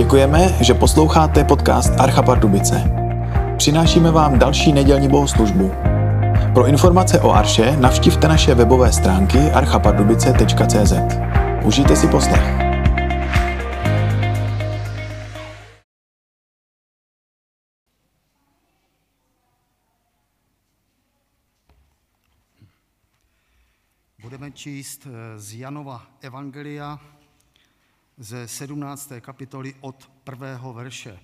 Děkujeme, že posloucháte podcast Archa Pardubice. Přinášíme vám další nedělní bohoslužbu. Pro informace o Arše navštivte naše webové stránky archapardubice.cz. Užijte si poslech. Budeme číst eh, z Janova Evangelia ze 17. kapitoly od prvého verše.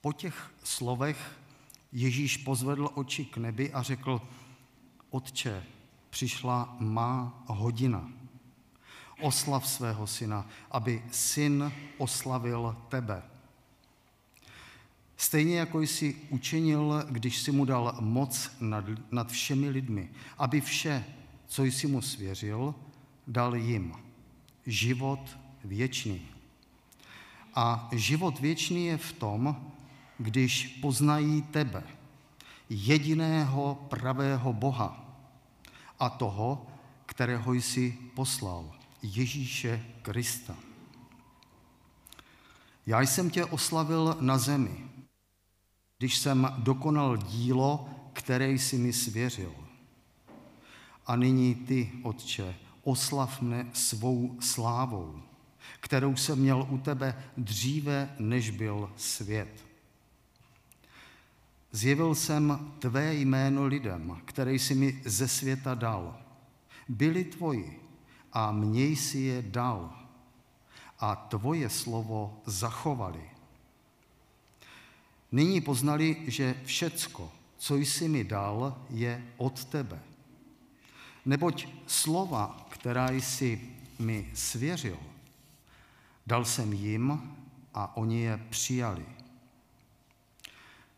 Po těch slovech Ježíš pozvedl oči k nebi a řekl, Otče, přišla má hodina. Oslav svého syna, aby syn oslavil tebe. Stejně jako jsi učinil, když jsi mu dal moc nad, nad všemi lidmi, aby vše, co jsi mu svěřil, dal jim. Život věčný. A život věčný je v tom, když poznají tebe, jediného pravého Boha a toho, kterého jsi poslal, Ježíše Krista. Já jsem tě oslavil na zemi, když jsem dokonal dílo, které jsi mi svěřil. A nyní ty, Otče, oslav mne svou slávou, kterou jsem měl u tebe dříve, než byl svět. Zjevil jsem tvé jméno lidem, které jsi mi ze světa dal. Byli tvoji a mě jsi je dal a tvoje slovo zachovali. Nyní poznali, že všecko, co jsi mi dal, je od tebe. Neboť slova, která jsi mi svěřil, dal jsem jim a oni je přijali.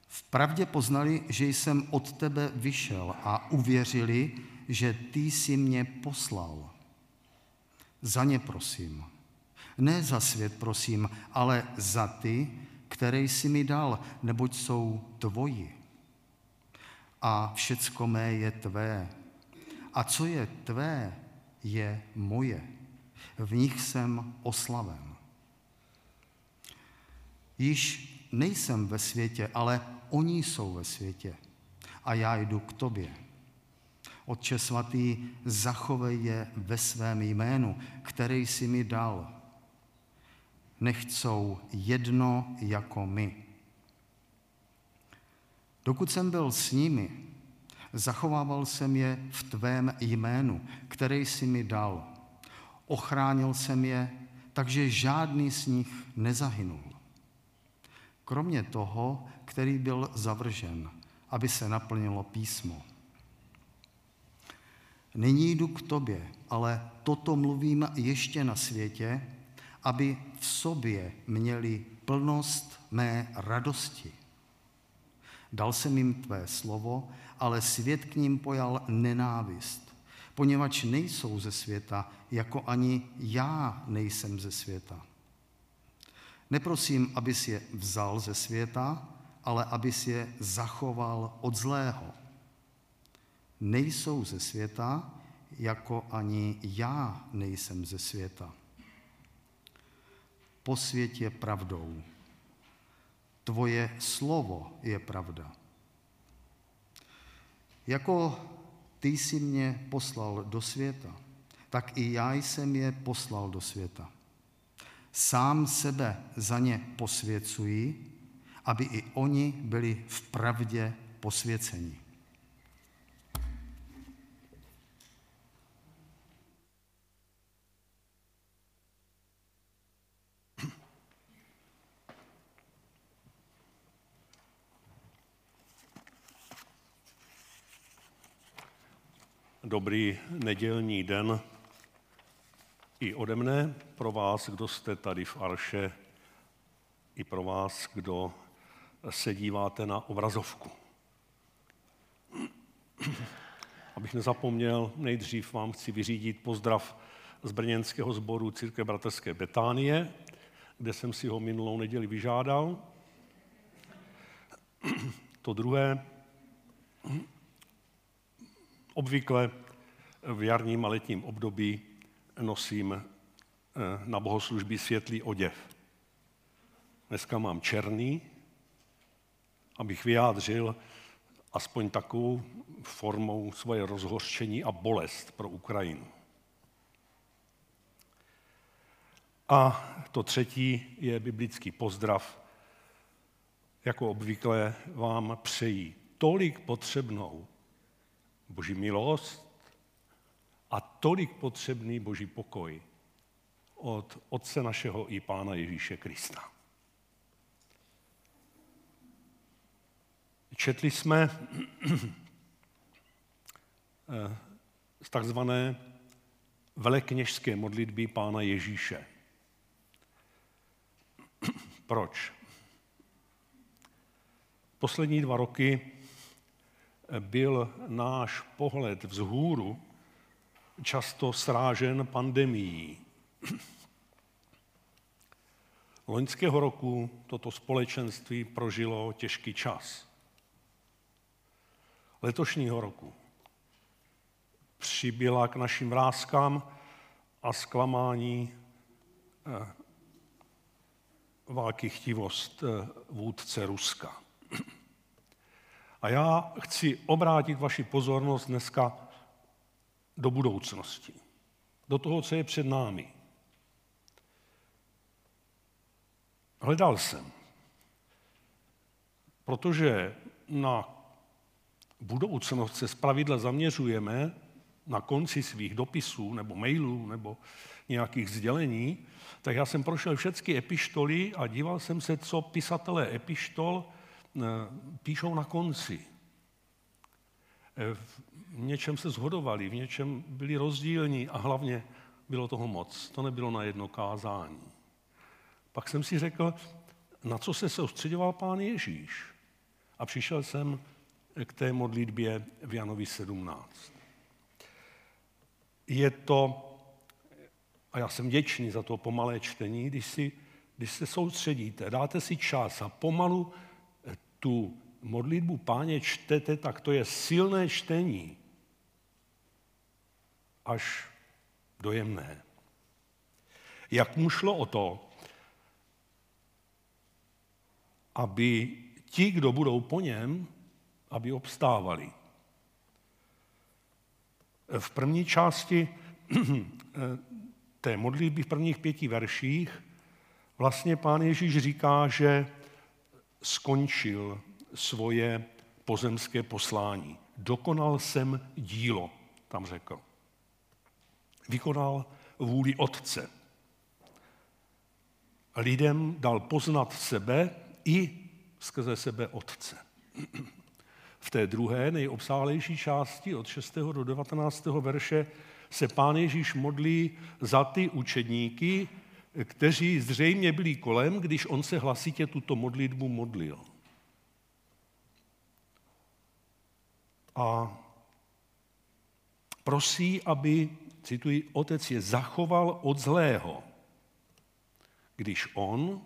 V pravdě poznali, že jsem od tebe vyšel a uvěřili, že ty jsi mě poslal. Za ně prosím. Ne za svět prosím, ale za ty, které jsi mi dal, neboť jsou tvoji. A všecko mé je tvé. A co je tvé, je moje. V nich jsem oslaven. Již nejsem ve světě, ale oni jsou ve světě. A já jdu k tobě. Otče svatý, zachovej je ve svém jménu, který jsi mi dal. Nechcou jedno jako my. Dokud jsem byl s nimi, zachovával jsem je v tvém jménu, který jsi mi dal. Ochránil jsem je, takže žádný z nich nezahynul. Kromě toho, který byl zavržen, aby se naplnilo písmo. Nyní jdu k tobě, ale toto mluvím ještě na světě, aby v sobě měli plnost mé radosti. Dal jsem jim tvé slovo, ale svět k ním pojal nenávist, poněvadž nejsou ze světa, jako ani já nejsem ze světa. Neprosím, abys je vzal ze světa, ale abys je zachoval od zlého. Nejsou ze světa, jako ani já nejsem ze světa. Po světě pravdou. Tvoje slovo je pravda. Jako ty jsi mě poslal do světa, tak i já jsem je poslal do světa. Sám sebe za ně posvěcuji, aby i oni byli v pravdě posvěceni. Dobrý nedělní den i ode mne pro vás, kdo jste tady v Arše, i pro vás, kdo se díváte na obrazovku. Abych nezapomněl, nejdřív vám chci vyřídit pozdrav z brněnského sboru Církve bratrské Betánie, kde jsem si ho minulou neděli vyžádal. To druhé, obvykle v jarním a letním období nosím na bohoslužby světlý oděv. Dneska mám černý, abych vyjádřil aspoň takovou formou svoje rozhořčení a bolest pro Ukrajinu. A to třetí je biblický pozdrav. Jako obvykle vám přeji tolik potřebnou boží milost a tolik potřebný boží pokoj od Otce našeho i Pána Ježíše Krista. Četli jsme z takzvané velekněžské modlitby Pána Ježíše. Proč? Poslední dva roky byl náš pohled vzhůru často srážen pandemií. Loňského roku toto společenství prožilo těžký čas. Letošního roku přibyla k našim vrázkám a zklamání eh, války chtivost eh, vůdce Ruska. A já chci obrátit vaši pozornost dneska do budoucnosti, do toho, co je před námi. Hledal jsem, protože na budoucnost se zpravidla zaměřujeme na konci svých dopisů nebo mailů nebo nějakých sdělení, tak já jsem prošel všechny epištoly a díval jsem se, co pisatelé epištol píšou na konci. Eh, v něčem se zhodovali, v něčem byli rozdílní a hlavně bylo toho moc. To nebylo na jedno kázání. Pak jsem si řekl, na co se soustředoval pán Ježíš. A přišel jsem k té modlitbě v Janovi 17. Je to, a já jsem děčný za to pomalé čtení, když, si, když se soustředíte, dáte si čas a pomalu tu modlitbu páně čtete, tak to je silné čtení, až dojemné. Jak mu šlo o to, aby ti, kdo budou po něm, aby obstávali. V první části té modlitby v prvních pěti verších vlastně pán Ježíš říká, že skončil svoje pozemské poslání. Dokonal jsem dílo, tam řekl. Vykonal vůli Otce. Lidem dal poznat sebe i skrze sebe Otce. V té druhé, nejobsáhlejší části od 6. do 19. verše se pán Ježíš modlí za ty učedníky, kteří zřejmě byli kolem, když on se hlasitě tuto modlitbu modlil. A prosí, aby, cituji, otec je zachoval od zlého, když on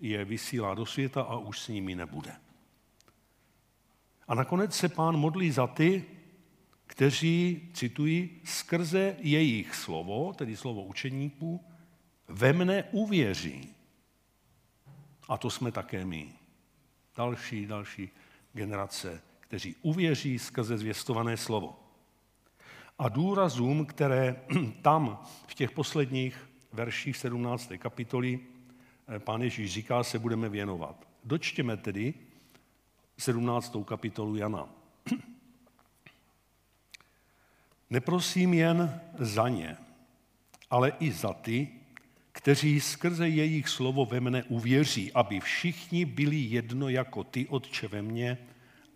je vysílá do světa a už s nimi nebude. A nakonec se pán modlí za ty, kteří, cituji, skrze jejich slovo, tedy slovo učeníků, ve mne uvěří. A to jsme také my. Další, další generace, kteří uvěří skrze zvěstované slovo. A důrazům, které tam v těch posledních verších 17. kapitoly eh, pán Ježíš říká, se budeme věnovat. Dočtěme tedy 17. kapitolu Jana. Neprosím jen za ně, ale i za ty, kteří skrze jejich slovo ve mne uvěří, aby všichni byli jedno jako ty, Otče, ve mně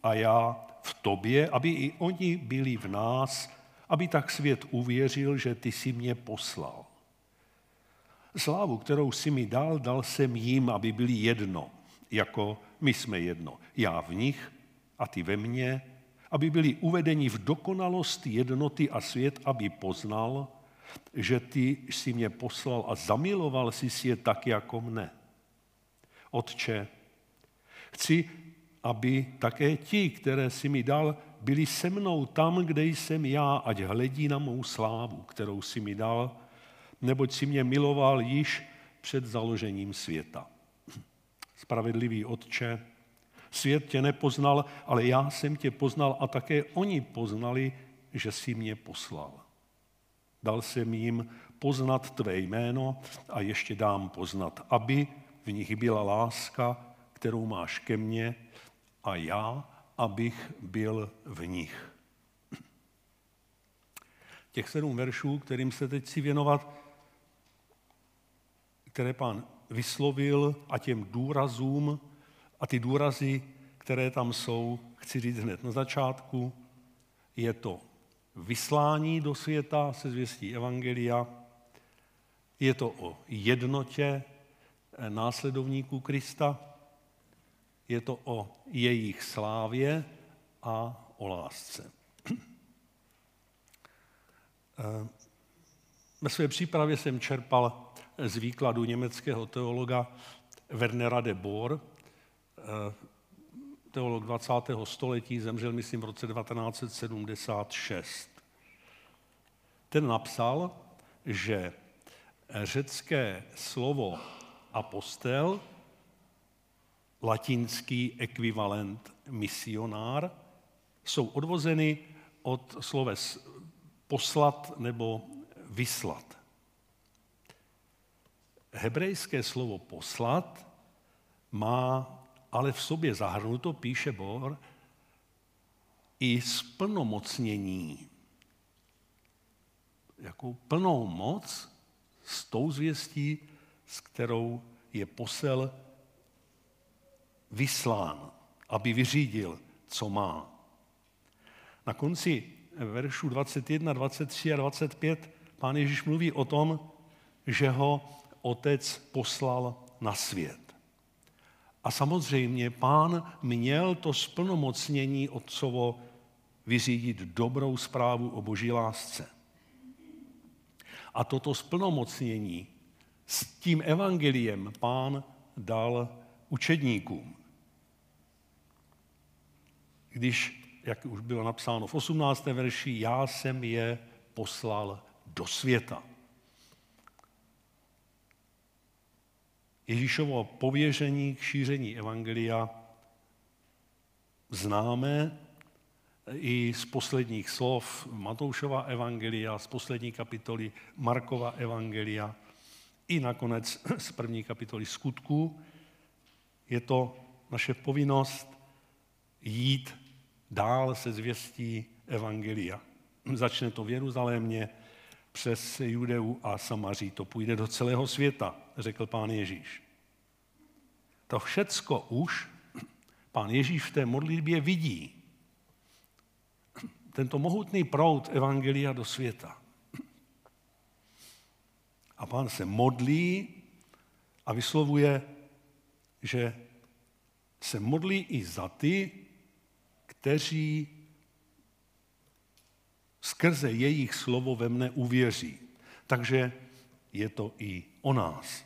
a já v tobě, aby i oni byli v nás, aby tak svět uvěřil, že ty jsi mě poslal. Slávu, kterou si mi dal, dal jsem jim, aby byli jedno, jako my jsme jedno. Já v nich a ty ve mně, aby byli uvedeni v dokonalost jednoty a svět, aby poznal, že ty jsi mě poslal a zamiloval jsi si je tak jako mne. Otče, chci, aby také ti, které jsi mi dal, byli se mnou tam, kde jsem já, ať hledí na mou slávu, kterou jsi mi dal, neboť si mě miloval již před založením světa. Spravedlivý Otče, svět tě nepoznal, ale já jsem tě poznal a také oni poznali, že jsi mě poslal. Dal jsem jim poznat tvé jméno a ještě dám poznat, aby v nich byla láska, kterou máš ke mně a já, abych byl v nich. Těch sedm veršů, kterým se teď si věnovat, které pán vyslovil a těm důrazům a ty důrazy, které tam jsou, chci říct hned na začátku, je to vyslání do světa se zvěstí Evangelia, je to o jednotě následovníků Krista, je to o jejich slávě a o lásce. Ve své přípravě jsem čerpal z výkladu německého teologa Wernera de Boer, teolog 20. století, zemřel, myslím, v roce 1976. Ten napsal, že řecké slovo apostel, latinský ekvivalent misionár, jsou odvozeny od sloves poslat nebo vyslat. Hebrejské slovo poslat má ale v sobě zahrnuto, píše Bor, i splnomocnění. Jakou plnou moc s tou zvěstí, s kterou je posel vyslán, aby vyřídil, co má. Na konci veršu 21, 23 a 25 pán Ježíš mluví o tom, že ho otec poslal na svět. A samozřejmě pán měl to splnomocnění otcovo vyřídit dobrou zprávu o boží lásce. A toto splnomocnění s tím evangeliem pán dal učedníkům. Když, jak už bylo napsáno v 18. verši, já jsem je poslal do světa. Ježíšovo pověření k šíření evangelia známe i z posledních slov Matoušova evangelia, z poslední kapitoly Markova evangelia, i nakonec z první kapitoly skutků. Je to naše povinnost jít dál se zvěstí evangelia. Začne to v Jeruzalémě, přes Judeu a Samaří. To půjde do celého světa, řekl pán Ježíš. To všecko už pán Ježíš v té modlitbě vidí. Tento mohutný proud evangelia do světa. A pán se modlí a vyslovuje, že se modlí i za ty, kteří skrze jejich slovo ve mne uvěří. Takže je to i o nás.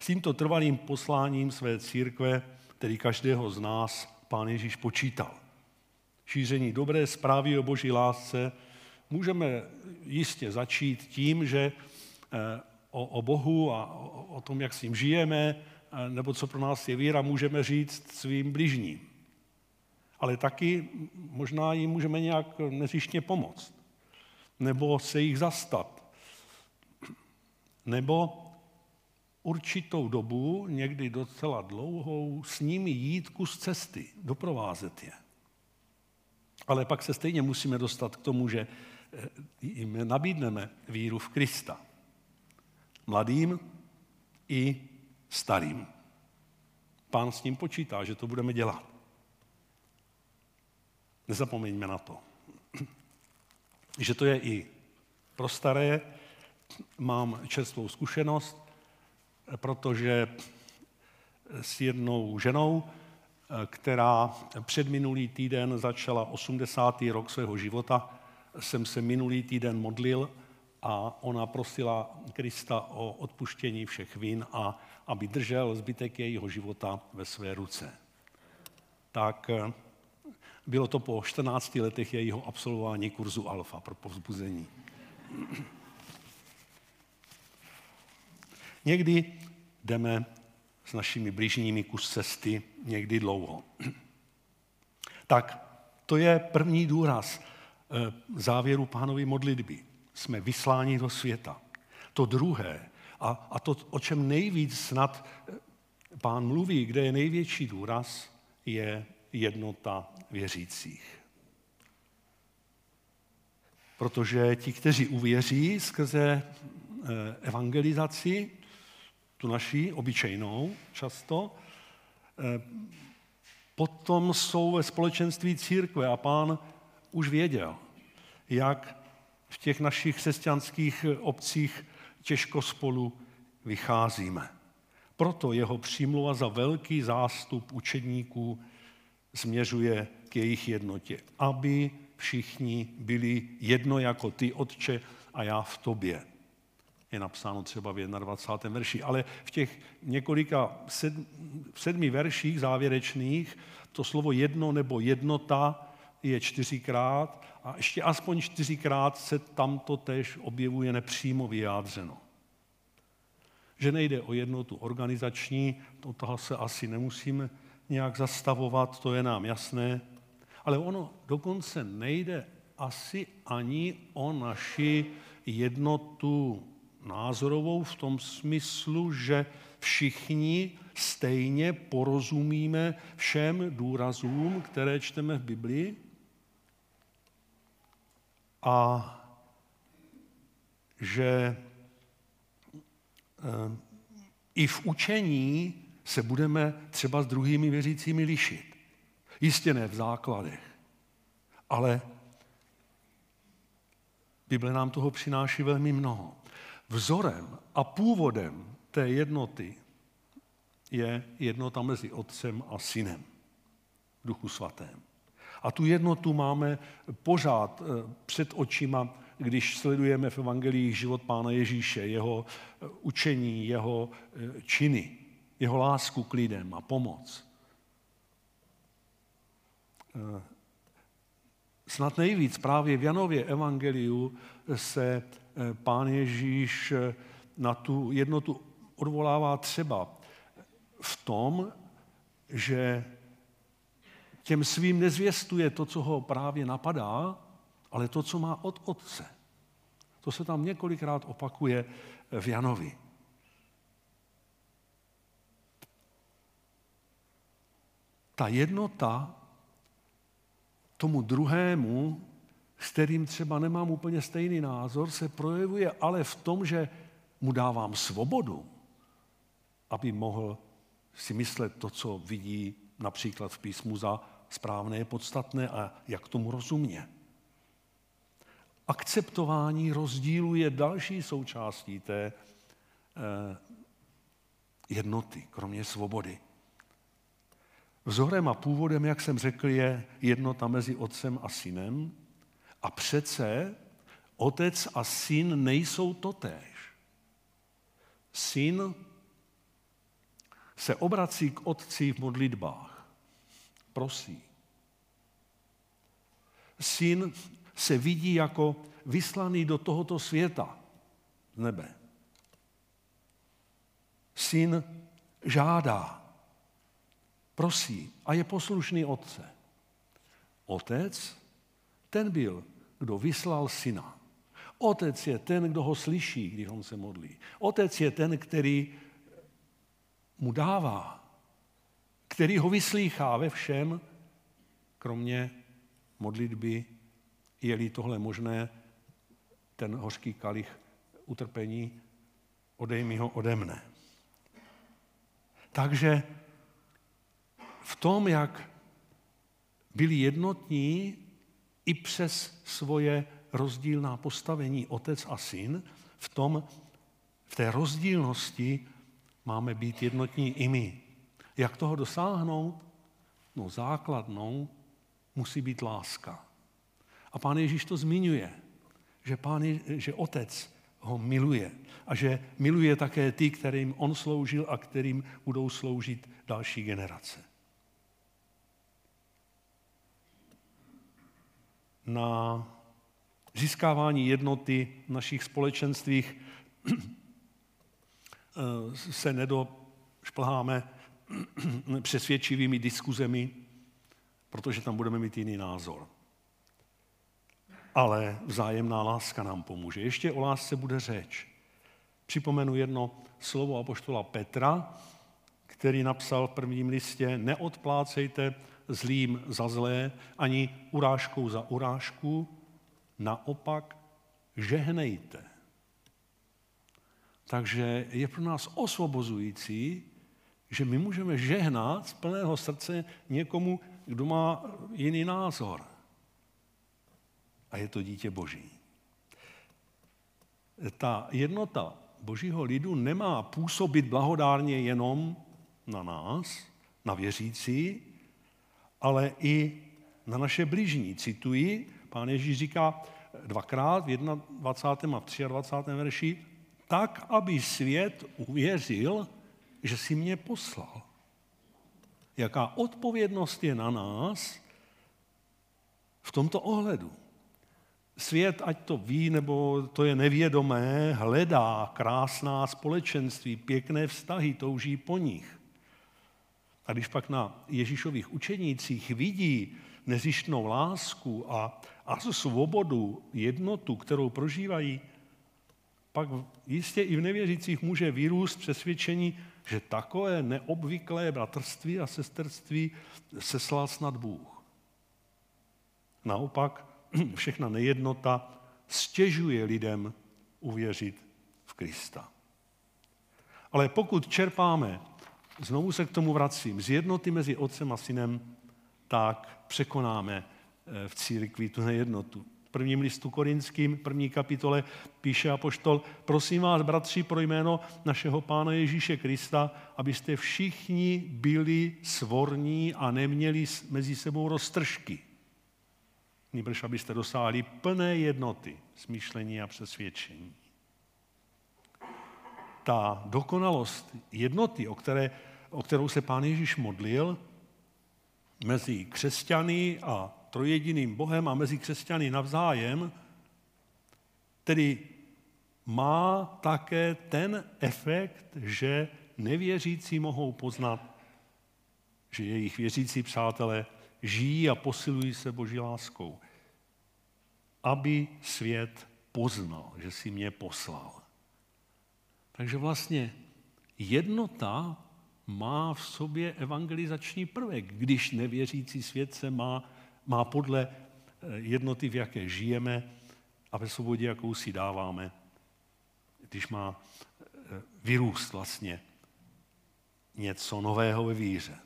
S tímto trvalým posláním své církve, který každého z nás Pán Ježíš počítal. Šíření dobré zprávy o boží lásce můžeme jistě začít tím, že eh, o, o Bohu a o, o tom, jak s ním žijeme, eh, nebo co pro nás je víra, můžeme říct svým bližním ale taky možná jim můžeme nějak nezištně pomoct. Nebo se jich zastat. Nebo určitou dobu, někdy docela dlouhou, s nimi jít kus cesty, doprovázet je. Ale pak se stejně musíme dostat k tomu, že eh, jim nabídneme víru v Krista. Mladým i starým. Pán s ním počítá, že to budeme dělat. Nezapomeňme na to. Že to je i pro staré. Mám čerstvou zkušenost, protože s jednou ženou, která před minulý týden začala 80. rok svého života, jsem se minulý týden modlil a ona prosila Krista o odpuštění všech vin a aby držel zbytek jejího života ve své ruce. Tak bylo to po 14 letech jejího absolvování kurzu Alfa pro povzbuzení. Někdy jdeme s našimi blížními kus cesty, někdy dlouho. Tak to je první důraz eh, závěru pánovy modlitby. Jsme vysláni do světa. To druhé, a, a to, o čem nejvíc snad eh, pán mluví, kde je největší důraz, je jednota věřících. Protože ti, kteří uvěří skrze eh, evangelizaci, tu naší obyčejnou často, eh, potom jsou ve společenství církve a pán už věděl, jak v těch našich křesťanských obcích těžko spolu vycházíme. Proto jeho přímluva za velký zástup učedníků směřuje k jejich jednotě, aby všichni byli jedno jako ty, Otče, a já v tobě. Je napsáno třeba v 21. verši. Ale v těch několika sedm, sedmi verších závěrečných to slovo jedno nebo jednota je čtyřikrát a ještě aspoň čtyřikrát se tamto tež objevuje nepřímo vyjádřeno. Že nejde o jednotu organizační, to toho se asi nemusíme nějak zastavovat, to je nám jasné, ale ono dokonce nejde asi ani o naši jednotu názorovou v tom smyslu, že všichni stejně porozumíme všem důrazům, které čteme v Biblii. A že eh, i v učení se budeme třeba s druhými věřícími lišit. Jistě ne v základech, ale Bible nám toho přináší velmi mnoho. Vzorem a původem té jednoty je jednota mezi Otcem a Synem Duchu Svatém. A tu jednotu máme pořád eh, před očima, když sledujeme v evangelii život Pána Ježíše, jeho eh, učení, jeho eh, činy, jeho lásku k lidem a pomoc. Snad nejvíc právě v Janově evangeliu se pán Ježíš na tu jednotu odvolává třeba v tom, že těm svým nezvěstuje to, co ho právě napadá, ale to, co má od Otce. To se tam několikrát opakuje v Janovi. Ta jednota tomu druhému, s kterým třeba nemám úplně stejný názor, se projevuje ale v tom, že mu dávám svobodu, aby mohl si myslet to, co vidí například v písmu za správné, podstatné a jak tomu rozumě. Akceptování rozdílu je další součástí té eh, jednoty, kromě svobody. Vzorem a původem, jak jsem řekl, je jednota mezi otcem a synem. A přece otec a syn nejsou totéž. Syn se obrací k otci v modlitbách. Prosí. Syn se vidí jako vyslaný do tohoto světa z nebe. Syn žádá, prosí a je poslušný otce. Otec, ten byl, kdo vyslal syna. Otec je ten, kdo ho slyší, když on se modlí. Otec je ten, který mu dává, který ho vyslýchá ve všem, kromě modlitby, je-li tohle možné, ten hořký kalich utrpení, odej mi ho ode mne. Takže v tom, jak byli jednotní i přes svoje rozdílná postavení otec a syn, v tom, v té rozdílnosti máme být jednotní i my. Jak toho dosáhnout? No základnou musí být láska. A pán Ježíš to zmiňuje, že, pán Je, že otec ho miluje a že miluje také ty, kterým on sloužil a kterým budou sloužit další generace. Na získávání jednoty v našich společenstvích se nedošplháme přesvědčivými diskuzemi, protože tam budeme mít jiný názor. Ale vzájemná láska nám pomůže. Ještě o lásce bude řeč. Připomenu jedno slovo apoštola Petra, který napsal v prvním listě, neodplácejte zlým za zlé, ani urážkou za urážku, naopak žehnejte. Takže je pro nás osvobozující, že my můžeme žehnat z plného srdce někomu, kdo má jiný názor. A je to dítě Boží. Ta jednota Božího lidu nemá působit blahodárně jenom na nás, na věřící, ale i na naše bližní. Cituji, pán Ježíš říká dvakrát v 21. a 23. verši, tak, aby svět uvěřil, že si mě poslal. Jaká odpovědnost je na nás v tomto ohledu. Svět, ať to ví, nebo to je nevědomé, hledá krásná společenství, pěkné vztahy, touží po nich. A když pak na Ježíšových učenících vidí nezištnou lásku a, a svobodu, jednotu, kterou prožívají, pak jistě i v nevěřících může vyrůst přesvědčení, že takové neobvyklé bratrství a sesterství seslal snad Bůh. Naopak, všechna nejednota stěžuje lidem uvěřit v Krista. Ale pokud čerpáme, znovu se k tomu vracím, z jednoty mezi otcem a synem, tak překonáme eh, v církvi tu nejednotu prvním listu korinským, první kapitole, píše apoštol, prosím vás, bratři, pro jméno našeho Pána Ježíše Krista, abyste všichni byli svorní a neměli mezi sebou roztržky. Nýbrž, abyste dosáhli plné jednoty smýšlení a přesvědčení. Ta dokonalost jednoty, o, které, o kterou se Pán Ježíš modlil, mezi křesťany a trojediným Bohem a mezi křesťany navzájem, tedy má také ten efekt, že nevěřící mohou poznat, že jejich věřící přátelé žijí a posilují se Boží láskou. Aby svět poznal, že si mě poslal. Takže vlastně jednota má v sobě evangelizační prvek, když nevěřící svět se má má podle eh, jednoty, v jaké žijeme a ve svobodě, jakou si dáváme, když má eh, vyrůst vlastně něco nového ve víře.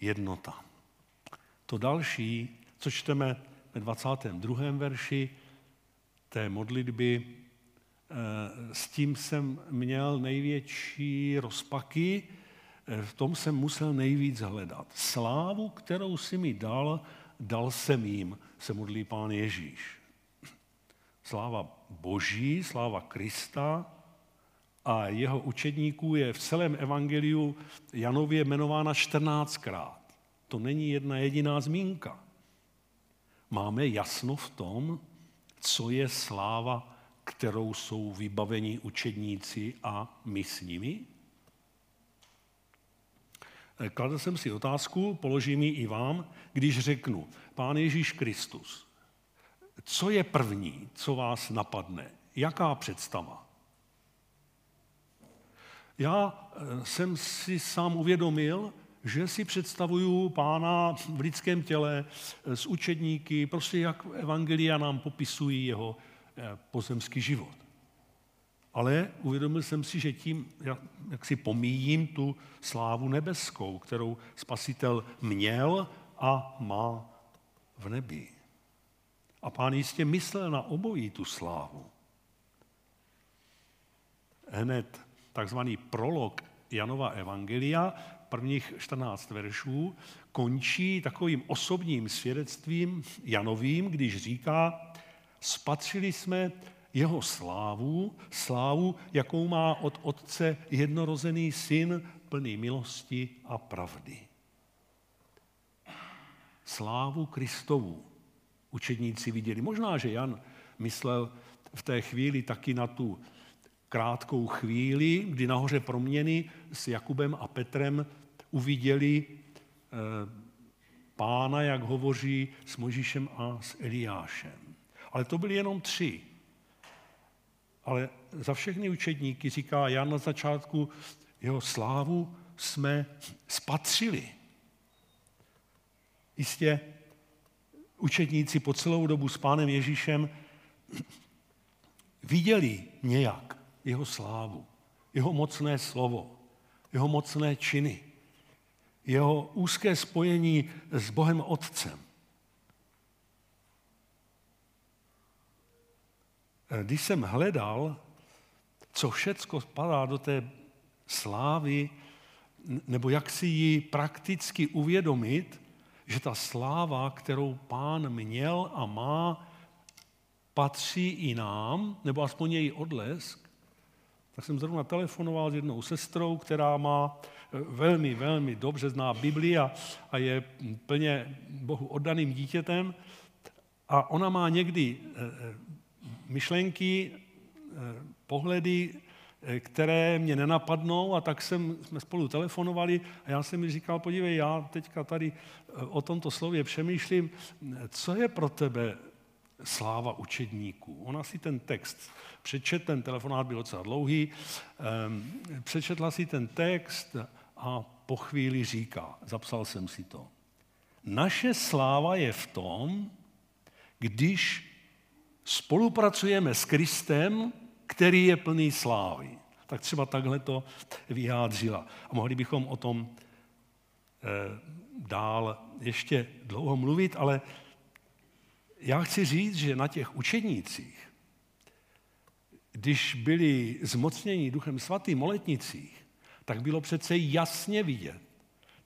Jednota. To další, co čteme ve 22. verši té modlitby, s tím jsem měl největší rozpaky, Eh, v tom jsem musel nejvíc hledat. Slávu, kterou si mi dal, dal jsem jim, se modlí pán Ježíš. Sláva Boží, sláva Krista a jeho učedníků je v celém evangeliu Janově jmenována 14krát. To není jedna jediná zmínka. Máme jasno v tom, co je sláva, kterou jsou vybaveni učedníci a my s nimi? Eh, kladl jsem si otázku, položím ji i vám, když řeknu, Pán Ježíš Kristus, co je první, co vás napadne? Jaká představa? Já eh, jsem si sám uvědomil, že si představuju pána v lidském těle eh, s učedníky, prostě jak evangelia nám popisují jeho pozemský život. Ale uvědomil jsem si, že tím, jak si pomíjím tu slávu nebeskou, kterou spasitel měl a má v nebi. A pán jistě myslel na obojí tu slávu. Hned takzvaný prolog Janova Evangelia, prvních 14 veršů, končí takovým osobním svědectvím Janovým, když říká, spatřili jsme jeho slávu, slávu, jakou má od Otce jednorozený syn, plný milosti a pravdy. Slávu Kristovu učedníci viděli. Možná, že Jan myslel v té chvíli taky na tu krátkou chvíli, kdy nahoře proměny s Jakubem a Petrem uviděli eh, pána, jak hovoří s Možíšem a s Eliášem. Ale to byli jenom tři. Ale za všechny učedníky, říká Jan na začátku, jeho slávu jsme spatřili. Jistě učedníci po celou dobu s pánem Ježíšem viděli nějak jeho slávu, jeho mocné slovo, jeho mocné činy, jeho úzké spojení s Bohem Otcem. Když jsem hledal, co všecko spadá do té slávy, nebo jak si ji prakticky uvědomit, že ta sláva, kterou pán měl a má, patří i nám, nebo aspoň její odlesk, tak jsem zrovna telefonoval s jednou sestrou, která má eh, velmi, velmi dobře zná Bibli a, a je plně Bohu oddaným dítětem. A ona má někdy eh, eh, myšlenky, pohledy, které mě nenapadnou a tak jsem, jsme spolu telefonovali a já jsem mi říkal, podívej, já teďka tady o tomto slově přemýšlím, co je pro tebe sláva učedníků. Ona si ten text přečet, ten telefonát byl docela dlouhý, ehm, přečetla si ten text a po chvíli říká, zapsal jsem si to, naše sláva je v tom, když spolupracujeme s Kristem, který je plný slávy. Tak třeba takhle to vyjádřila. A mohli bychom o tom eh, dál ještě dlouho mluvit, ale já chci říct, že na těch učednících, když byli zmocněni Duchem Svatým o letnicích, tak bylo přece jasně vidět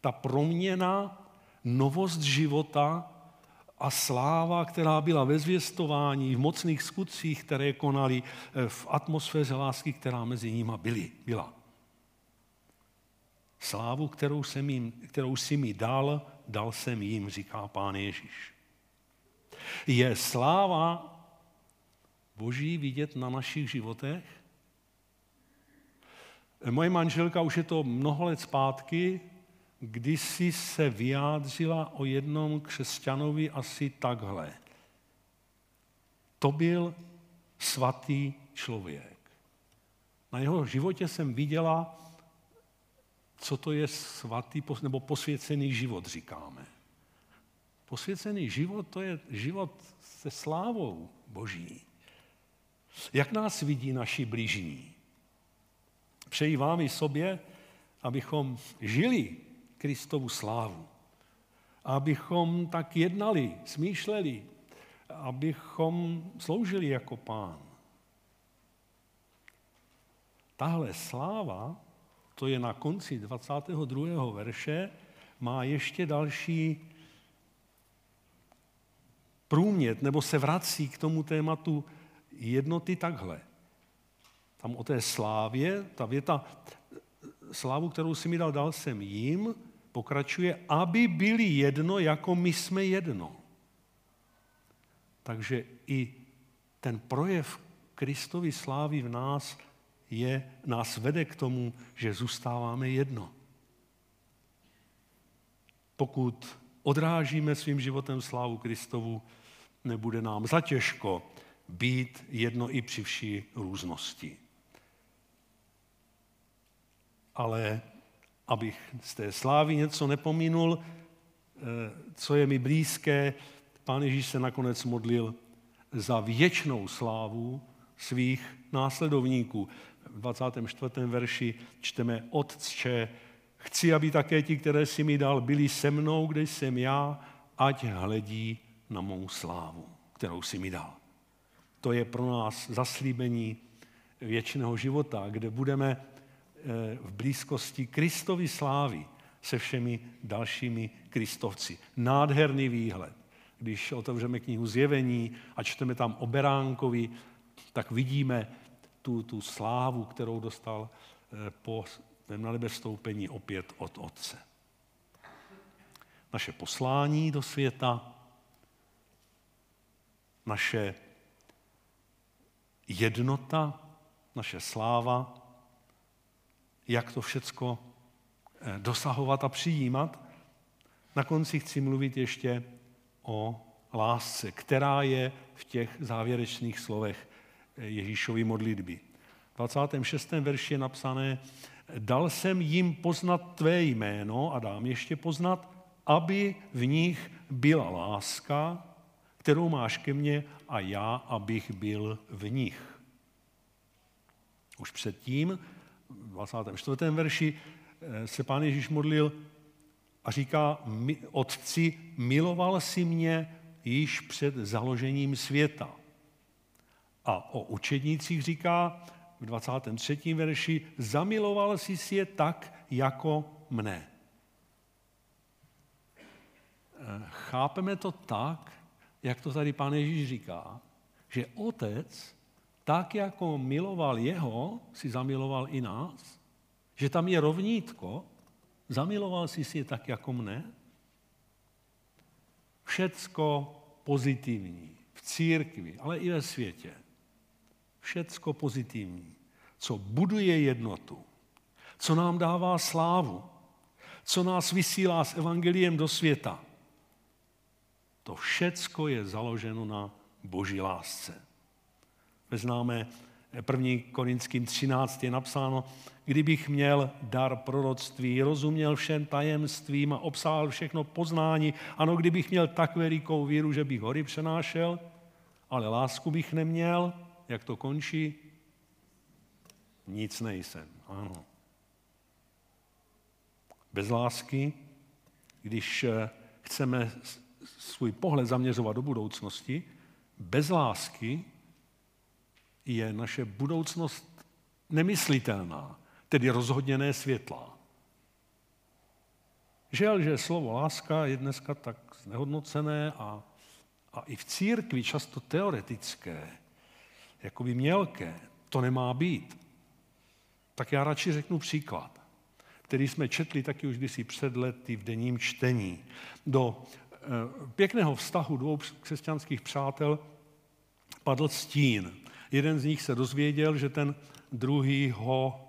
ta proměna, novost života a sláva, která byla ve zvěstování, v mocných skutcích, které konali eh, v atmosféře lásky, která mezi nimi byly, byla. Slávu, kterou, jsem jim, kterou si mi dal, dal jsem jim, říká pán Ježíš. Je sláva Boží vidět na našich životech? Moje manželka už je to mnoho let zpátky, když si se vyjádřila o jednom křesťanovi asi takhle. To byl svatý člověk. Na jeho životě jsem viděla, co to je svatý nebo posvěcený život, říkáme. Posvěcený život to je život se slávou Boží. Jak nás vidí naši blížní? Přeji vám i sobě, abychom žili Kristovu slávu. Abychom tak jednali, smýšleli, abychom sloužili jako pán. Tahle sláva, to je na konci 22. verše, má ještě další průmět, nebo se vrací k tomu tématu jednoty takhle. Tam o té slávě, ta věta, slávu, kterou si mi dal, dal jsem jim, pokračuje, aby byli jedno, jako my jsme jedno. Takže i ten projev Kristovy slávy v nás je, nás vede k tomu, že zůstáváme jedno. Pokud odrážíme svým životem slávu Kristovu, nebude nám zatěžko být jedno i při vší různosti. Ale abych z té slávy něco nepominul, eh, co je mi blízké, pán Ježíš se nakonec modlil za věčnou slávu svých následovníků. V 24. verši čteme Otče, chci, aby také ti, které si mi dal, byli se mnou, kde jsem já, ať hledí na mou slávu, kterou si mi dal. To je pro nás zaslíbení věčného života, kde budeme v blízkosti Kristovy slávy se všemi dalšími kristovci. Nádherný výhled. Když otevřeme knihu Zjevení a čteme tam o Beránkovi, tak vidíme tu, tu slávu, kterou dostal eh, po na nebe stoupení opět od Otce. Naše poslání do světa, naše jednota, naše sláva, jak to všecko eh, dosahovat a přijímat. Na konci chci mluvit ještě o lásce, která je v těch závěrečných slovech eh, Ježíšovy modlitby. V 26. verši je napsané, dal jsem jim poznat tvé jméno a dám ještě poznat, aby v nich byla láska, kterou máš ke mně a já, abych byl v nich. Už předtím, 24. verši, eh, se pán Ježíš modlil a říká, otci, miloval si mě již před založením světa. A o učednících říká v 23. verši, zamiloval si si je tak, jako mne. Eh, chápeme to tak, jak to tady pán Ježíš říká, že otec, tak jako miloval jeho, si zamiloval i nás, že tam je rovnítko, zamiloval si si je tak jako mne. Všecko pozitivní v církvi, ale i ve světě. Všecko pozitivní, co buduje jednotu, co nám dává slávu, co nás vysílá s evangeliem do světa. To všecko je založeno na boží lásce. Veznáme 1. Korinským 13 je napsáno, kdybych měl dar proroctví, rozuměl všem tajemstvím a obsáhl všechno poznání, ano, kdybych měl tak velikou víru, že bych hory přenášel, ale lásku bych neměl, jak to končí? Nic nejsem, ano. Bez lásky, když eh, chceme svůj pohled zaměřovat do budoucnosti, bez lásky je naše budoucnost nemyslitelná, tedy rozhodně ne světlá. Žel, že slovo láska je dneska tak znehodnocené a, a i v církvi často teoretické, jakoby mělké. To nemá být. Tak já radši řeknu příklad, který jsme četli taky už kdysi před lety v denním čtení. Do e, pěkného vztahu dvou křesťanských přátel padl stín. Jeden z nich se dozvěděl, že ten druhý ho,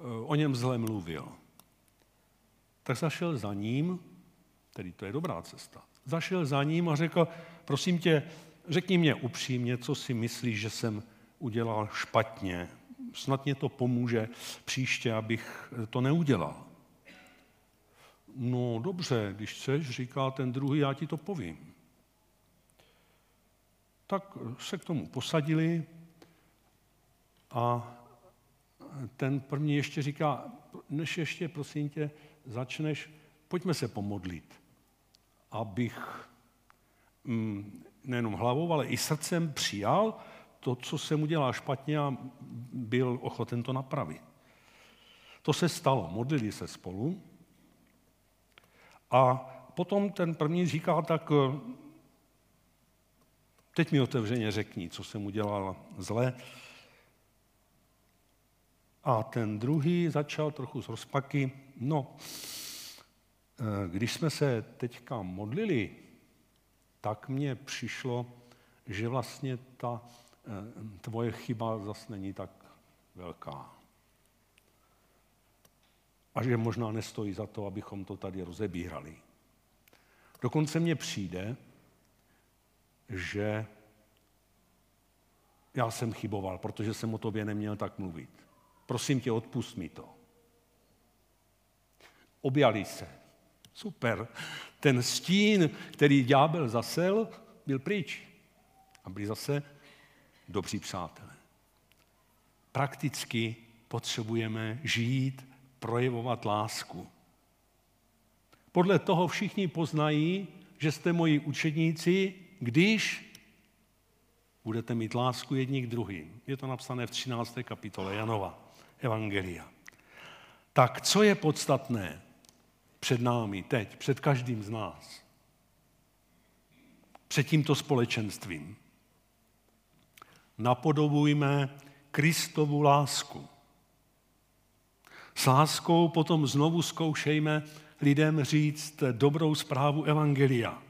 eh, o něm zle mluvil. Tak zašel za ním, tedy to je dobrá cesta, zašel za ním a řekl, prosím tě, řekni mě upřímně, co si myslíš, že jsem udělal špatně. Snad mě to pomůže příště, abych to neudělal. No dobře, když chceš, říká ten druhý, já ti to povím. Tak se k tomu posadili, a ten první ještě říká, než ještě, prosím tě, začneš, pojďme se pomodlit, abych mm, nejenom hlavou, ale i srdcem přijal to, co se mu dělá špatně a byl ochoten to napravit. To se stalo, modlili se spolu a potom ten první říká, tak teď mi otevřeně řekni, co jsem udělal zle. A ten druhý začal trochu z rozpaky. No, eh, když jsme se teďka modlili, tak mně přišlo, že vlastně ta eh, tvoje chyba zase není tak velká. A že možná nestojí za to, abychom to tady rozebírali. Dokonce mně přijde, že já jsem chyboval, protože jsem o tobě neměl tak mluvit. Prosím tě, odpust mi to. Objali se. Super. Ten stín, který ďábel zasel, byl pryč. A byli zase dobří přátelé. Prakticky potřebujeme žít, projevovat lásku. Podle toho všichni poznají, že jste moji učedníci, když budete mít lásku jedni k druhým. Je to napsané v 13. kapitole Janova. Evangelia. Tak co je podstatné před námi teď, před každým z nás? Před tímto společenstvím. Napodobujme Kristovu lásku. S láskou potom znovu zkoušejme lidem říct dobrou zprávu Evangelia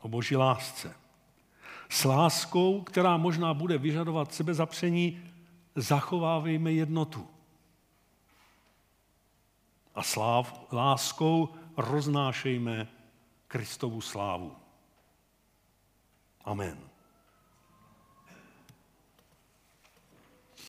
o boží lásce. S láskou, která možná bude vyžadovat sebezapření, zachovávejme jednotu. A sláv, láskou roznášejme Kristovu slávu. Amen.